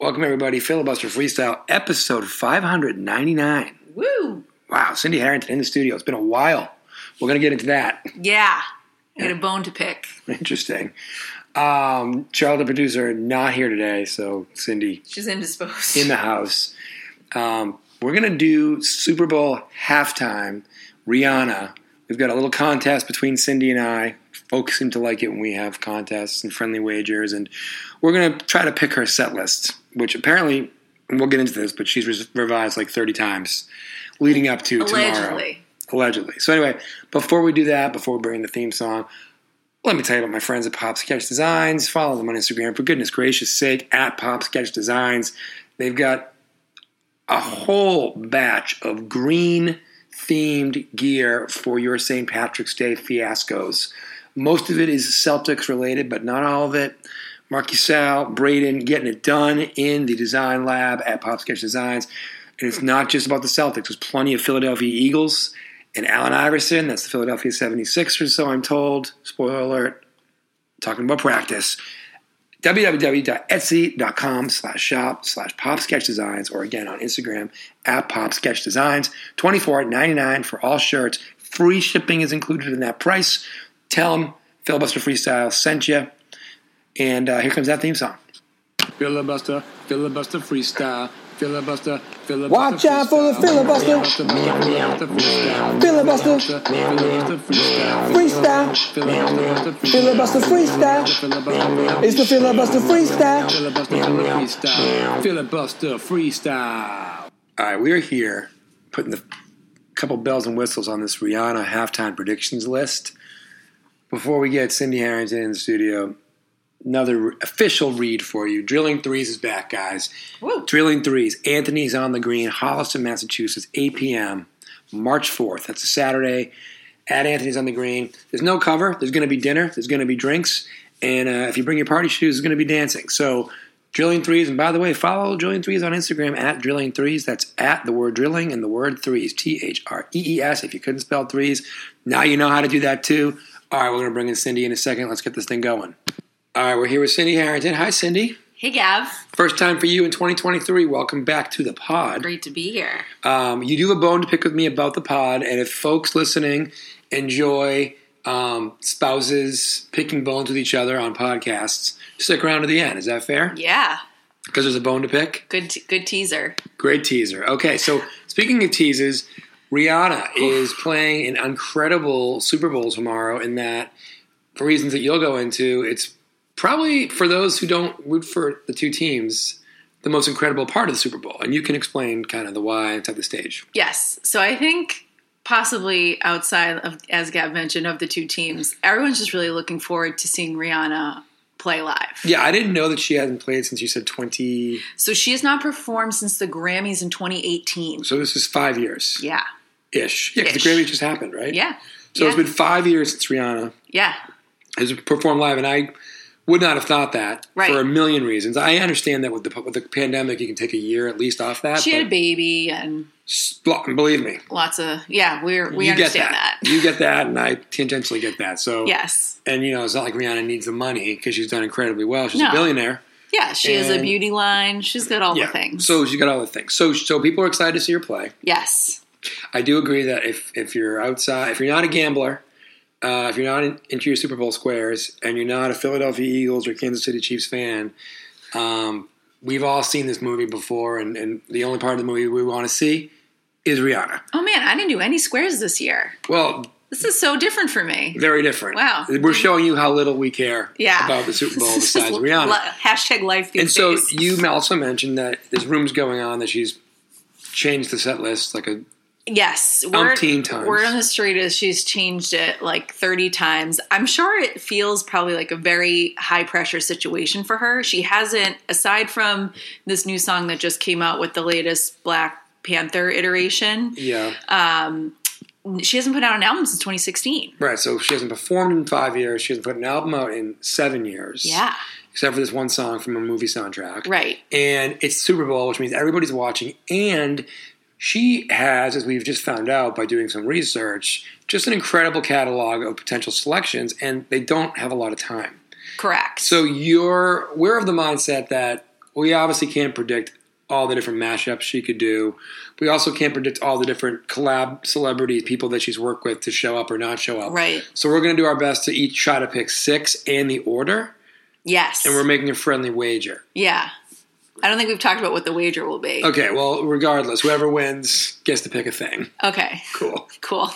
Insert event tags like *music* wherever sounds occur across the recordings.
Welcome, everybody. Filibuster Freestyle, episode 599. Woo! Wow, Cindy Harrington in the studio. It's been a while. We're going to get into that. Yeah. I got a bone to pick. Interesting. Um, Charlotte, the producer, not here today, so Cindy She's indisposed. in the *laughs* house. Um, we're going to do Super Bowl halftime, Rihanna. We've got a little contest between Cindy and I. Folks seem to like it when we have contests and friendly wagers, and we're going to try to pick her set list, which apparently, we'll get into this, but she's re- revised like 30 times leading up to tomorrow. Allegedly. Allegedly. So anyway, before we do that, before we bring in the theme song, let me tell you about my friends at Pop Sketch Designs. Follow them on Instagram for goodness gracious sake at Pop Sketch Designs. They've got a whole batch of green themed gear for your St. Patrick's Day fiascos. Most of it is Celtics related, but not all of it. Marky Sal, Braden getting it done in the design lab at Pop Sketch Designs. And it's not just about the Celtics. There's plenty of Philadelphia Eagles and Allen Iverson. That's the Philadelphia 76ers, so I'm told. Spoiler alert. Talking about practice. www.etsy.com slash shop slash pop sketch designs or again on Instagram at pop sketch designs. $24.99 for all shirts. Free shipping is included in that price. Tell them Filibuster Freestyle sent you. And uh, here comes that theme song. Filibuster, filibuster freestyle. Filibuster, filibuster. Watch out for the filibuster. Filibuster. Filibuster Freestyle. Filibuster Filibuster freestyle. It's the filibuster freestyle. Filibuster freestyle. Filibuster freestyle. All right, we're here putting the couple bells and whistles on this Rihanna halftime predictions list. Before we get Cindy Harrington in the studio, another official read for you. Drilling Threes is back, guys. Woo. Drilling Threes. Anthony's on the green, Holliston, Massachusetts, 8 p.m., March 4th. That's a Saturday at Anthony's on the green. There's no cover. There's going to be dinner. There's going to be drinks. And uh, if you bring your party shoes, there's going to be dancing. So, Drilling Threes. And by the way, follow Drilling Threes on Instagram at Drilling Threes. That's at the word drilling and the word threes. T H R E E S. If you couldn't spell threes, now you know how to do that too. All right, we're going to bring in Cindy in a second. Let's get this thing going. All right, we're here with Cindy Harrington. Hi, Cindy. Hey, Gav. First time for you in 2023. Welcome back to the pod. Great to be here. Um, you do have a bone to pick with me about the pod, and if folks listening enjoy um, spouses picking bones with each other on podcasts, stick around to the end. Is that fair? Yeah. Because there's a bone to pick. Good good teaser. Great teaser. Okay, so speaking of teases, Rihanna is playing an incredible Super Bowl tomorrow. In that, for reasons that you'll go into, it's probably for those who don't root for the two teams, the most incredible part of the Super Bowl. And you can explain kind of the why and set the stage. Yes. So I think possibly outside of, as Gav mentioned, of the two teams, everyone's just really looking forward to seeing Rihanna play live. Yeah, I didn't know that she hadn't played since you said 20. So she has not performed since the Grammys in 2018. So this is five years Yeah. ish. Yeah, because the Grammys just happened, right? Yeah. So yeah. it's been five years since Rihanna Yeah. has performed live, and I would not have thought that Right. for a million reasons. I understand that with the with the pandemic, you can take a year at least off that. She had a baby and believe me, lots of yeah. We're we you understand that. that. you get that, and I tangentially get that. So Yes. and you know, it's not like Rihanna needs the money because she's done incredibly well. She's a billionaire. Yeah, she has a beauty line. She's got all the things. So she got all the things. So so people are excited to see her play. yes. I do agree that if if you're outside, if you're not a gambler, uh, if you're not in, into your Super Bowl squares, and you're not a Philadelphia Eagles or Kansas City Chiefs fan, um, we've all seen this movie before, and, and the only part of the movie we want to see is Rihanna. Oh man, I didn't do any squares this year. Well, This is so different for me. very different. Wow. we're showing you how little we care Yeah. about the Super *laughs* Bowl besides Rihanna. li- Hashtag life And so you also mentioned that there's rooms going on that she's changed the set list like a yes, word, umpteen times. word on the street is she's changed it like 30 times. I'm sure it feels probably like a very high pressure situation for her. She hasn't, aside from this new song that just came out with the latest Black Panther iteration, yeah. Um, she hasn't put out an album since 2016. Right, so she hasn't performed in five years. She hasn't put an album out in seven years. Yeah. Except for this one song from a movie soundtrack. Right. And it's Super Bowl, which means everybody's watching. And she has, as we've just found out by doing some research, just an incredible catalog of potential selections, and they don't have a lot of time. Correct. So you're we're of the mindset that we obviously can't predict all the different mashups she could do. We also can't predict all the different collab celebrities, people that she's worked with to show up or not show up. Right. So we're going to do our best to each try to pick six and the order, Yes. and we're making a friendly wager. yeah. I don't think we've talked about what the wager will be. Okay, well, regardless, whoever wins gets to pick a thing. Okay. Cool. Cool.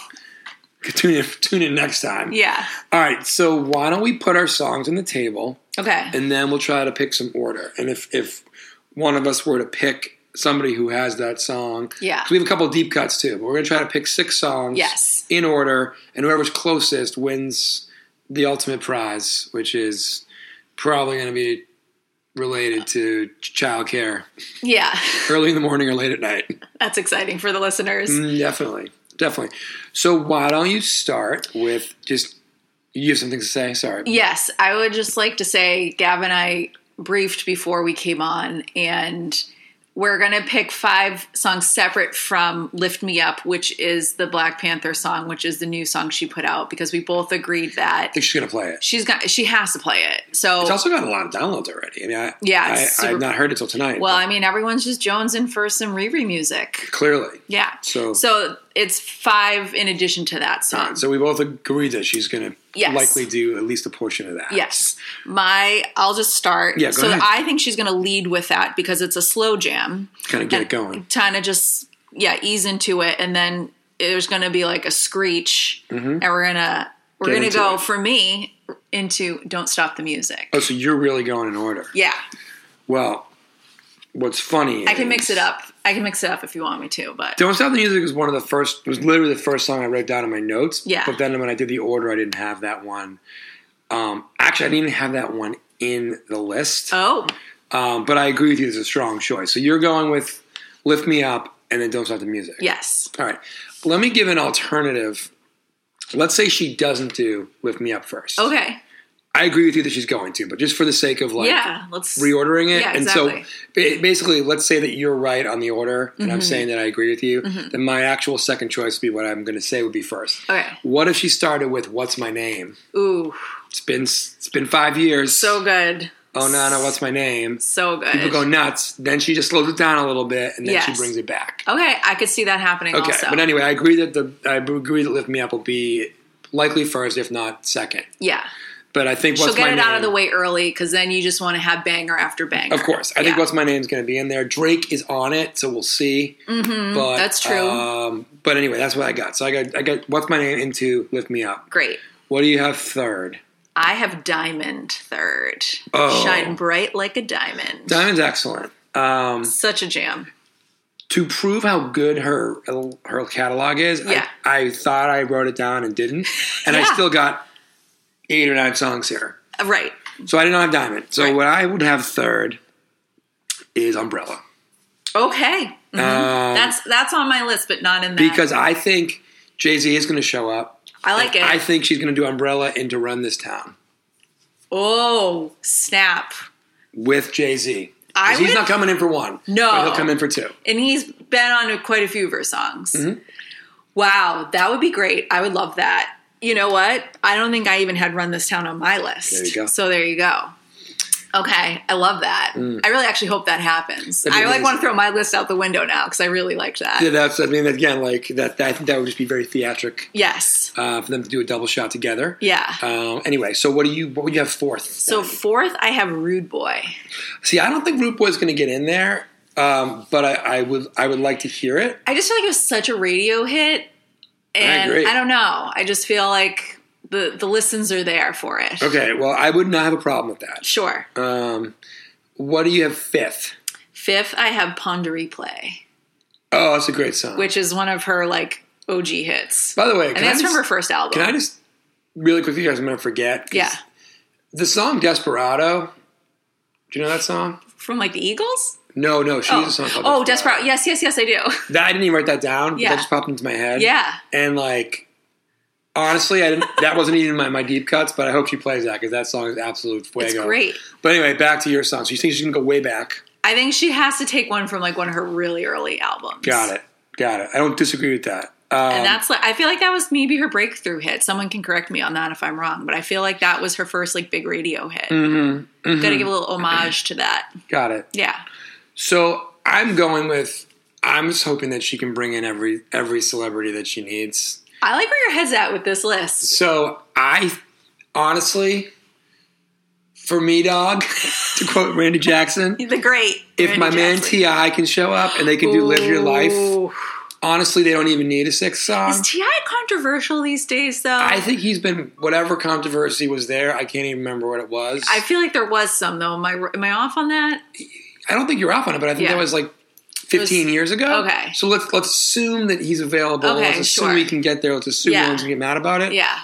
Tune in, tune in next time. Yeah. All right, so why don't we put our songs on the table Okay. and then we'll try to pick some order. And if if one of us were to pick somebody who has that song, Yeah. we have a couple deep cuts too, but we're gonna try to pick six songs, Yes. in order, and whoever's closest wins the ultimate prize, which is probably gonna be related to childcare, Yeah. early in the morning or late at night. That's exciting for the listeners. Mm, definitely, definitely. So why don't you start with just you have something to say? Sorry. Yes, I would just like to say, Gavin and I briefed before we came on, and we're going to pick five songs separate from Lift Me Up, which is the Black Panther song, which is the new song she put out, because we both agreed that I think she's gonna play it. she's got she has to play it. So It's also got a lot of downloads already. I mean, I, Yeah, I, I've not heard it till tonight. well, I mean, everyone's just jonesing for some Riri music. clearly. Yeah. So- so it's five in addition to that song. So we both agreed that she's going to Yes. likely do at least a portion of that. Yes. My I'll just start. Yeah, go so ahead. I think she's going to lead with that because it's a slow jam. Kind of get it going. Kind of just yeah, ease into it and then there's going to be like a screech and we're going to we're Mm-hmm. Going to go it. for me into don't stop the music. Oh, so you're really going in order. Yeah. Well, what's funny I can mix it up. I can mix it up if you want me to, but Don't Stop the Music was one of the first, was literally the first song I wrote down in my notes. Yeah. But then when I did the order, I didn't have that one. Um, actually, I didn't even have that one in the list. oh, Um, but I agree with you, it's a strong choice. So you're going with Lift Me Up and then Don't Stop the Music. yes. All right. Let me give an alternative. Let's say she doesn't do Lift Me Up first. Okay. I agree with you that she's going to, but just for the sake of like yeah, let's reordering it. Yeah, and exactly. so basically, let's say that you're right on the order, and Mm-hmm. I'm saying that I agree with you. Then my actual second choice would be what I'm going to say would be first. Okay. What if she started with "What's my name"? Ooh, It's been it's been five years. so good. oh Nana, what's my name? So good. People go nuts. Then she just slows it down a little bit, and then she brings it back. Okay, I could see that happening Okay, also. but anyway, I agree that the I agree that "Lift Me Up" will be likely first, if not second. yeah. But I think She'll what's get my it name, out of the way early because then you just want to have banger after banger. Of course, I think what's my name's going to be in there. Drake is on it, so we'll see. Mm-hmm, but that's true. Um, but anyway, that's what I got. So I got I got what's my name into lift me up. Great. What do you have third? I have Diamond third. Oh. Shine bright like a diamond. Diamond's excellent. Um, Such a jam. to prove how good her her catalog is, Yeah. I, I thought I wrote it down and didn't, and I *laughs* still got eight or nine songs here. Uh, Right. So I did not have Diamond. So Right. what I would have third is Umbrella. Okay. Mhm. Um, that's that's on my list, but not in that. because I think Jay Z is going to show up. I like it. I think she's going to do Umbrella and to run this town oh snap! with Jay Z, He's would- not coming in for one. No. but he'll come in for two. And he's been on quite a few of her songs. Mm-hmm. Wow, that would be great. I would love that. You know what? I don't think I even had Run This Town on my list. There you go. So there you go. Okay, I love that. I really actually hope that happens. Mm. That'd I like want to throw my list out the window now because I really liked that. Yeah, that's. I mean, again, like that. I think that would just be very theatric yes. uh, for them to do a double shot together. Yeah. Um, anyway, so what do you? What would you have fourth? So then? fourth, I have Rude Boy. see, I don't think Rude Boy is going to get in there, um, but I, I would. I would like to hear it. I just feel like it was such a radio hit, and agree. I, don't know. I just feel like the the listens are there for it. Okay, well, I would not have a problem with that. Sure. Um, what do you have fifth? Fifth, I have Pon de Replay, Oh, that's a great song. which is one of her like OG hits. by the way, and I that's just, from her first album. Can I just really quickly, guys? I'm going to forget. yeah, The song "Desperado." Do you know that song? from like the Eagles. No, no. She Oh, a song called oh, Desperado. Yes, yes, yes, I do. That I didn't even write that down. Yeah. That just popped into my head. yeah, And like, honestly, I didn't. That wasn't even my, my deep cuts, but I hope she plays that because that song is absolute fuego. it's great. But anyway, back to your song. So you think she's gonna go way back? I think she has to take one from like one of her really early albums. Got it. Got it. I don't disagree with that. and that's like I feel like that was maybe her breakthrough hit. Someone can correct me on that if I'm wrong, but I feel like that was her first like big radio hit. Mm-hmm. Got to give a little homage to that. Got it. Yeah. So I'm going with. I'm just hoping that she can bring in every every celebrity that she needs. I like where your head's at with this list. So I honestly, for me, dog, *laughs* to quote Randy Jackson, *laughs* The great. if Randy my man Jackson. T.I. can show up and they can do "Live Your Life," honestly, they don't even need a sixth song. Is T.I. controversial these days though? I think he's been whatever controversy was there. I can't even remember what it was. I feel like there was some though. Am I am I off on that? I don't think you're off on it, but I think Yeah. that was like 15 years ago. okay. So let's let's assume that he's available. Okay, let's assume sure. we can get there. Let's assume Yeah. no one's gonna get mad about it. Yeah,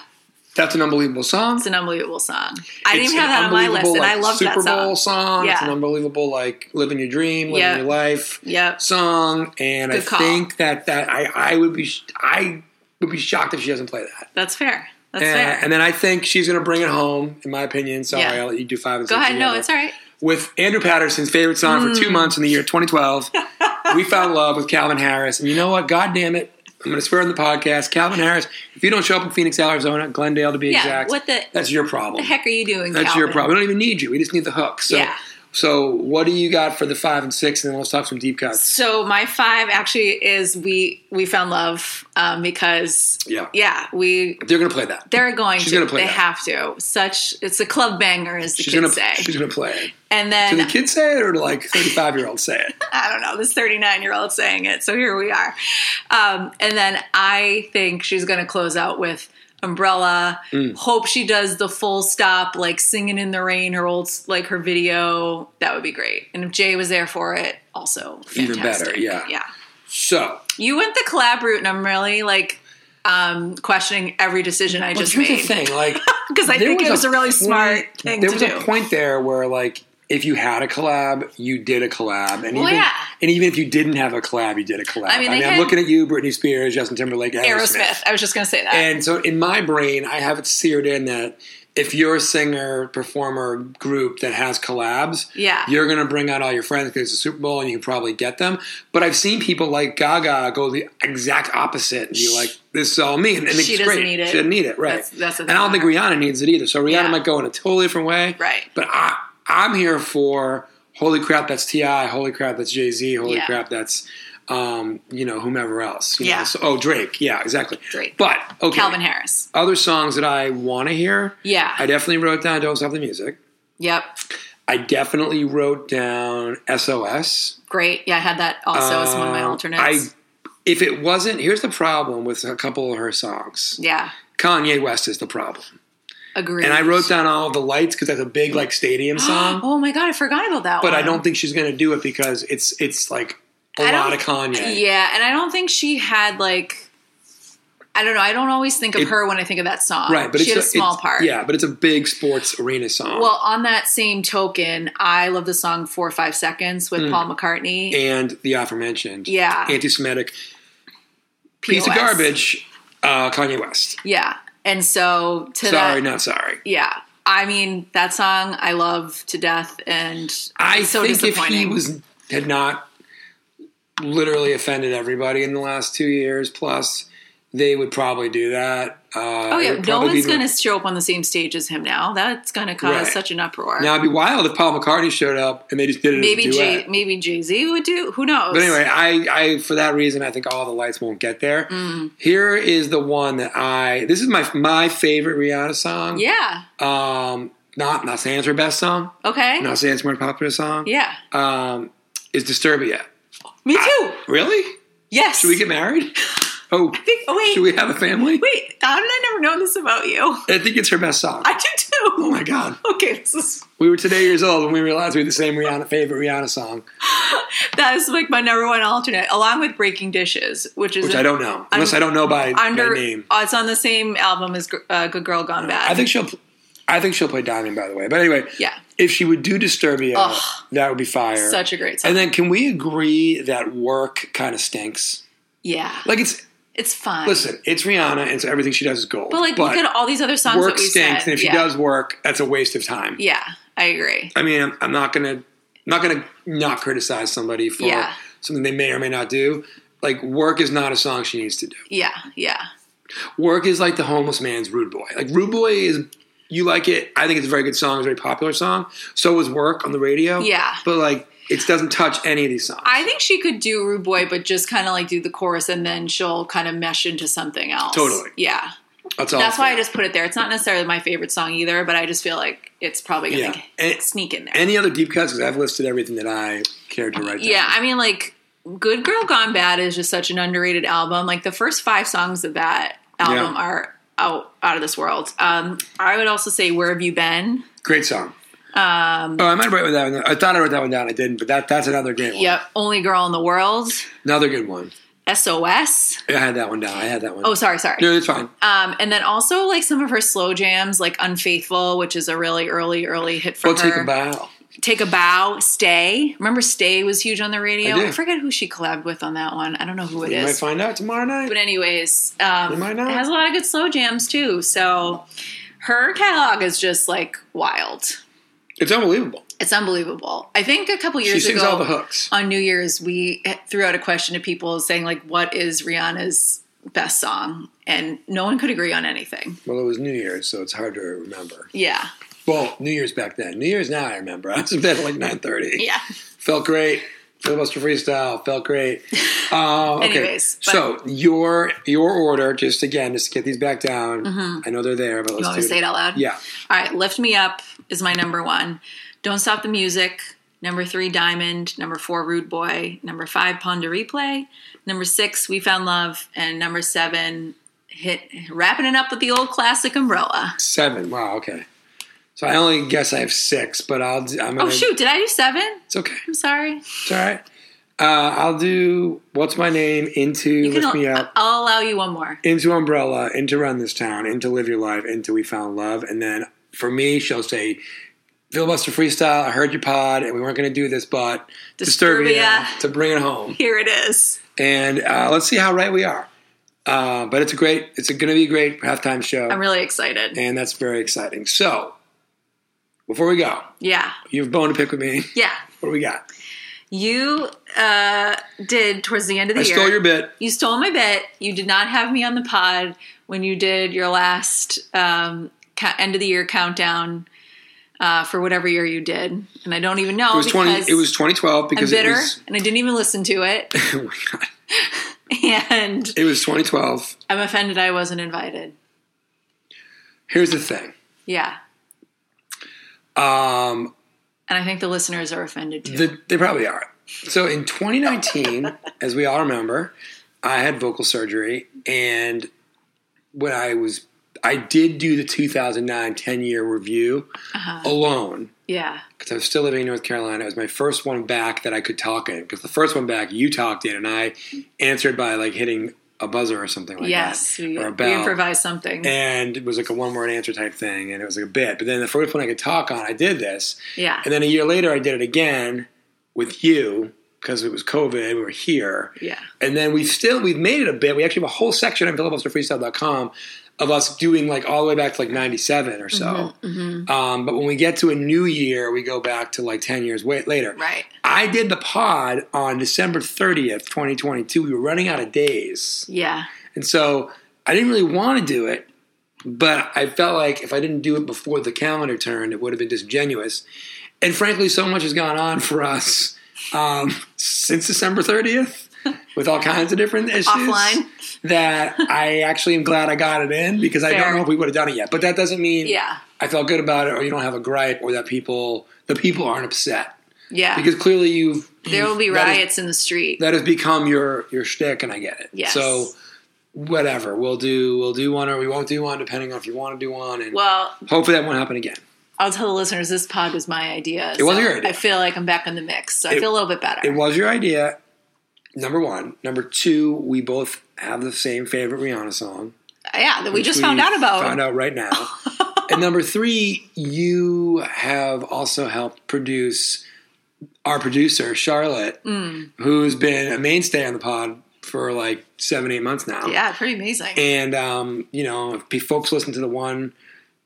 That's an unbelievable song. it's an unbelievable song. I didn't It's even have an that on my list, unbelievable, and I like, loved Super that Bowl song. song. It's Yeah. an unbelievable like living your dream, living Yeah. your life Yep. song. And I Good call. think that that I I would be sh- I would be shocked if she doesn't play that. That's fair. That's And, fair. and then I think she's going to bring it home, in my opinion. Sorry, Yeah. I'll let you do five and Go six. ahead. No, together. it's all right. With Andrew Patterson's favorite song for two Mm. months in the year 2012. *laughs* we found love with Calvin Harris. And you know what? God damn it. I'm going to swear on the podcast. Calvin Harris, if you don't show up in Phoenix, Arizona, Glendale to be Yeah. exact, What the, that's your problem. the heck are you doing? that's your problem. We don't even need you. We just need the hook. So, Yeah. So what do you got for the five and six? And then let's talk some deep cuts. So my five actually is we we found love um, because Yeah. yeah we They're going to play that. they're going She's to gonna play they that. have to such it's a club banger as the She's kids gonna, say she's gonna play it. and Do then the kids say it or do like 35 year olds say it? *laughs* I don't know this 39 year old saying it so here we are um, and then I think she's going to close out with umbrella Mm. hope she does the full stop like singing in the rain her old like her video that would be great and if Jay was there for it also Even better, yeah. yeah So, You went the collab route, and I'm really like um, questioning every decision I just made the thing like, *laughs* because I think it was a really point- smart thing There was do. a point there where like if you had a collab, you did a collab, and Well, even yeah. and even if you didn't have a collab, you did a collab. I mean, I'm had- looking at you, Britney Spears, Justin Timberlake, Aerosmith. Aerosmith. I was just going to say that. And so in my brain, I have it seared in that if you're a singer, performer group that has collabs, Yeah. you're going to bring out all your friends because it's a Super Bowl and you can probably get them. But I've seen people like Gaga go the exact opposite and be like, "This is all me," and, and She it's doesn't great. need it. She doesn't need it, right? That's- that's and I don't think. Rihanna needs it either. So Rihanna Yeah. might go in a totally different way, Right. But I, I'm here for holy crap, that's Ti. Holy crap, that's Jay Z. Holy Yeah. crap, that's um, you know whomever else. Yeah. know. So, oh, Drake. Yeah, exactly. Drake. But okay, Calvin Harris. other songs that I want to hear. Yeah. I definitely wrote down "Don't Stop the Music." yep. I definitely wrote down "SOS." Great. Yeah, I had that also as one of my Um, alternates. I, if it wasn't, here's the problem with a couple of her songs. yeah. Kanye West is the problem, Agreed. and I wrote down all the lights because that's a big like stadium *gasps* song. oh my God, I forgot about that but one. I don't think she's going to do it because it's it's like a I lot of Kanye. Yeah, and I don't think she had like. I don't know. I don't always think of It- her when I think of that song. Right, but she it's had a small it's- part. Yeah, but it's a big sports arena song. Well, on that same token, I love the song Four or Five Seconds with Hmm. Paul McCartney. and the aforementioned Yeah. anti-Semitic piece of garbage, uh, Kanye West. Yeah. And so to Sorry, that, not sorry. yeah. I mean, that song I love to death and I so think if he was had not literally offended everybody in the last two years plus, they would probably do that. Uh, Oh yeah, no one's going to show up on the same stage as him now. That's going to cause Right. such an uproar. Now it'd be wild if Paul McCartney showed up and they just did it maybe Jay, maybe Jay Z would do. Who knows? But anyway, I, I for that reason I think all the lights won't get there. Mm. Here is the one that I this is my my favorite Rihanna song. yeah. Um not not saying it's her best song, Okay. not saying it's most popular song. Yeah. Um is Disturbia. Me too. Really? yes. Should we get married? *laughs* Oh, think- oh, wait. should we have a family? Wait. How did I never know this about you? I think it's her best song. I do too. oh my god. Okay, this is We were today years old when we realized we had the same Rihanna favorite Rihanna song, *laughs* that is like my number one alternate, along with Breaking Dishes, which is which a- I don't know unless I don't know by, under. by name. Oh, it's on the same album as uh, Good Girl Gone Bad. I think she'll. I think she'll play Diamond, by the way. But anyway, Yeah. If she would do Disturbia, Ugh. that would be fire. such a great song. and then, can we agree that work kind of stinks? yeah, Like it's it's fine. listen, it's Rihanna, and so everything she does is gold. but like look at all these other songs work that stinks, said. and if she does work, that's a waste of time. yeah, I agree. I mean, I'm, I'm not gonna not gonna not criticize somebody for Yeah. something they may or may not do. like work is not a song she needs to do. Yeah, yeah. Work is like the homeless man's Rude Boy. Like Rude Boy is you like it. I think it's a very good song. It's a very popular song. So was Work on the radio. Yeah. But like it doesn't touch any of these songs. I think she could do Rude Boy, but just kind of like do the chorus and then she'll kind of mesh into something else. Totally. Yeah. That's all. That's why I just put it there. It's not necessarily my favorite song either, but I just feel like it's probably going to sneak in there. any other deep cuts because I've listed everything that I cared to write. down. yeah, I mean, like, Good Girl Gone Bad is just such an underrated album. Like, the first five songs of that album Yeah. are out, out of this world. Um, I would also say Where Have You Been? Great song. Um, oh, I might written that one. I thought I wrote that one down. I didn't, but that that's another great one. Yep. Only Girl in the World. Another good one. SOS. I had that one down. I had that one. Oh, sorry, sorry. no, it's fine. Um, and then also like some of her slow jams, like Unfaithful, which is a really early, early hit for Go her. take a bow. Take a Bow, Stay. Remember Stay was huge on the radio? I. I, forget who she collabed with on that one. I don't know who it We might find out tomorrow night. But anyways, um, might not. it has a lot of good slow jams too. So her catalog is just like wild. It's unbelievable. It's unbelievable. I think a couple She years sings ago all the hooks. on New Year's, we threw out a question to people saying like, "What is Rihanna's best song?" And no one could agree on anything. Well, it was New Year's, so it's hard to remember. Yeah, Well, New Year's back then. New Year's now, I remember. *laughs* I was in bed at like nine thirty. yeah. Felt great. Filibuster freestyle felt great. *laughs* Uh, okay. Anyways, but- so your your order, just again, just to get these back down. I know they're there, but Mm-hmm. You let's want do me to say it out loud? Yeah. All right, Lift Me Up is my number one. Don't Stop the Music. Number three, Diamond. Number four, Rude Boy. Number five, Pon de Replay. Number six, We Found Love. And number seven, hit wrapping it up with the old classic Umbrella. Seven. Wow. Okay. So I only guess I have six, but I'll. do- I'm gonna, Oh shoot, did I do seven? It's okay. I'm sorry. It's all right. Uh, I'll do what's my name into lift me up I'll allow you one more. into umbrella into run this town into live your life into we found love and then for me she'll say filibuster freestyle I heard your pod and we weren't going to do this but Disturbia. Disturbia to bring it home Here it is. and uh, let's see how right we are. Uh, but it's a great, it's going to be a great halftime show, I'm really excited. and that's very exciting. So before we go, Yeah. you have a bone to pick with me. Yeah. What do we got? You uh, did towards the end of the I year. stole your bit. You stole my bit. You did not have me on the pod when you did your last um, end of the year countdown uh, for whatever year you did, and I don't even know It was twenty. It was 2012 I'm because bitter it was. and I didn't even listen to it, *laughs* oh my God. *laughs* and It was 2012. I'm offended I wasn't invited. Here's the thing. Yeah, Um, and I think the listeners are offended too. the, they probably are. So in 2019, *laughs* as we all remember, I had vocal surgery, and when I was, I did do the 2009 10 year review Uh-huh. alone. yeah, because I was still living in North Carolina. It was my first one back that I could talk in. Because the first one back, you talked in, and I answered by like hitting a buzzer or something like yes, that, we, or a bell. we improvised something. and it was like a one word answer type thing, and it was like a bit. But then the first one I could talk on, I did this, yeah, and then a year later, I did it again with you because it was COVID. We were here, yeah, and then we still we've made it a bit. We actually have a whole section on filibusterfreestyle.com of us doing like all the way back to like 97 or so. Mm-hmm, Um, but when we get to a new year, we go back to like 10 years wait, later. right. I did the pod on December 30th, 2022. We were running out of days. Yeah, And so I didn't really want to do it, but I felt like if I didn't do it before the calendar turned, it would have been disingenuous. And frankly, so much has gone on for us um, *laughs* since December 30th *laughs* with all kinds of different issues. Offline. That I actually am glad I got it in because I don't know if we would have done it yet. But that doesn't mean yeah, I felt good about it or you don't have a gripe or that people, the people aren't upset. yeah. Because clearly you've. there will be that is- riots in the street. that has become your your shtick, and I get it. Yes. So whatever, we'll do we'll do one or we won't do one, depending on if you want to do one, and well, hopefully that won't happen again. I'll tell the listeners this pod was my idea. It was your idea. I feel like I'm back in the mix, so I feel a little bit better. It was your idea. Number one. Number two, we both have the same favorite Rihanna song. yeah, that we just found out about. Found out right now. *laughs* and number three, you have also helped produce our producer Charlotte, Mm. who's been a mainstay on the pod for like seven, eight months now. Yeah, pretty amazing. And um, you know, if folks listen to the one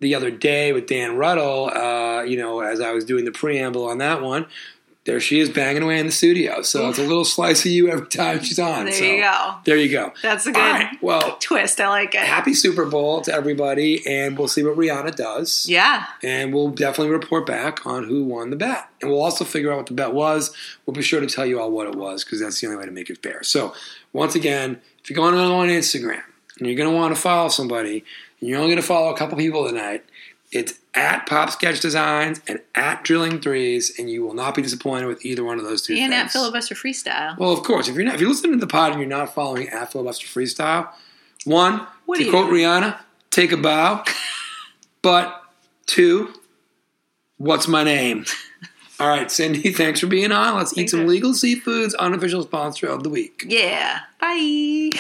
the other day with Dan Ruddle, uh, you know, as I was doing the preamble on that one, there she is banging away in the studio. So it's a little slice of you every time she's on. There so you go. There you go. That's a good right, Well, twist. I like it. happy Super Bowl to everybody, and we'll see what Rihanna does. Yeah. And we'll definitely report back on who won the bet. And we'll also figure out what the bet was. We'll be sure to tell you all what it was because that's the only way to make it fair. So, once again, if you're going on Instagram and you're going to want to follow somebody, and you're only going to follow a couple people tonight, it's at Pop Sketch Designs and at Drilling Threes, and you will not be disappointed with either one of those two And things. at filibuster freestyle. Well, of course, if you're not, if you're listening to the pod and you're not following at Filibuster Freestyle, one, What to quote doing? Rihanna, take a bow. *laughs* but two, what's my name? *laughs* All right, Cindy, thanks for being on. Let's eat some legal seafoods, unofficial sponsor of the week. Yeah. Bye.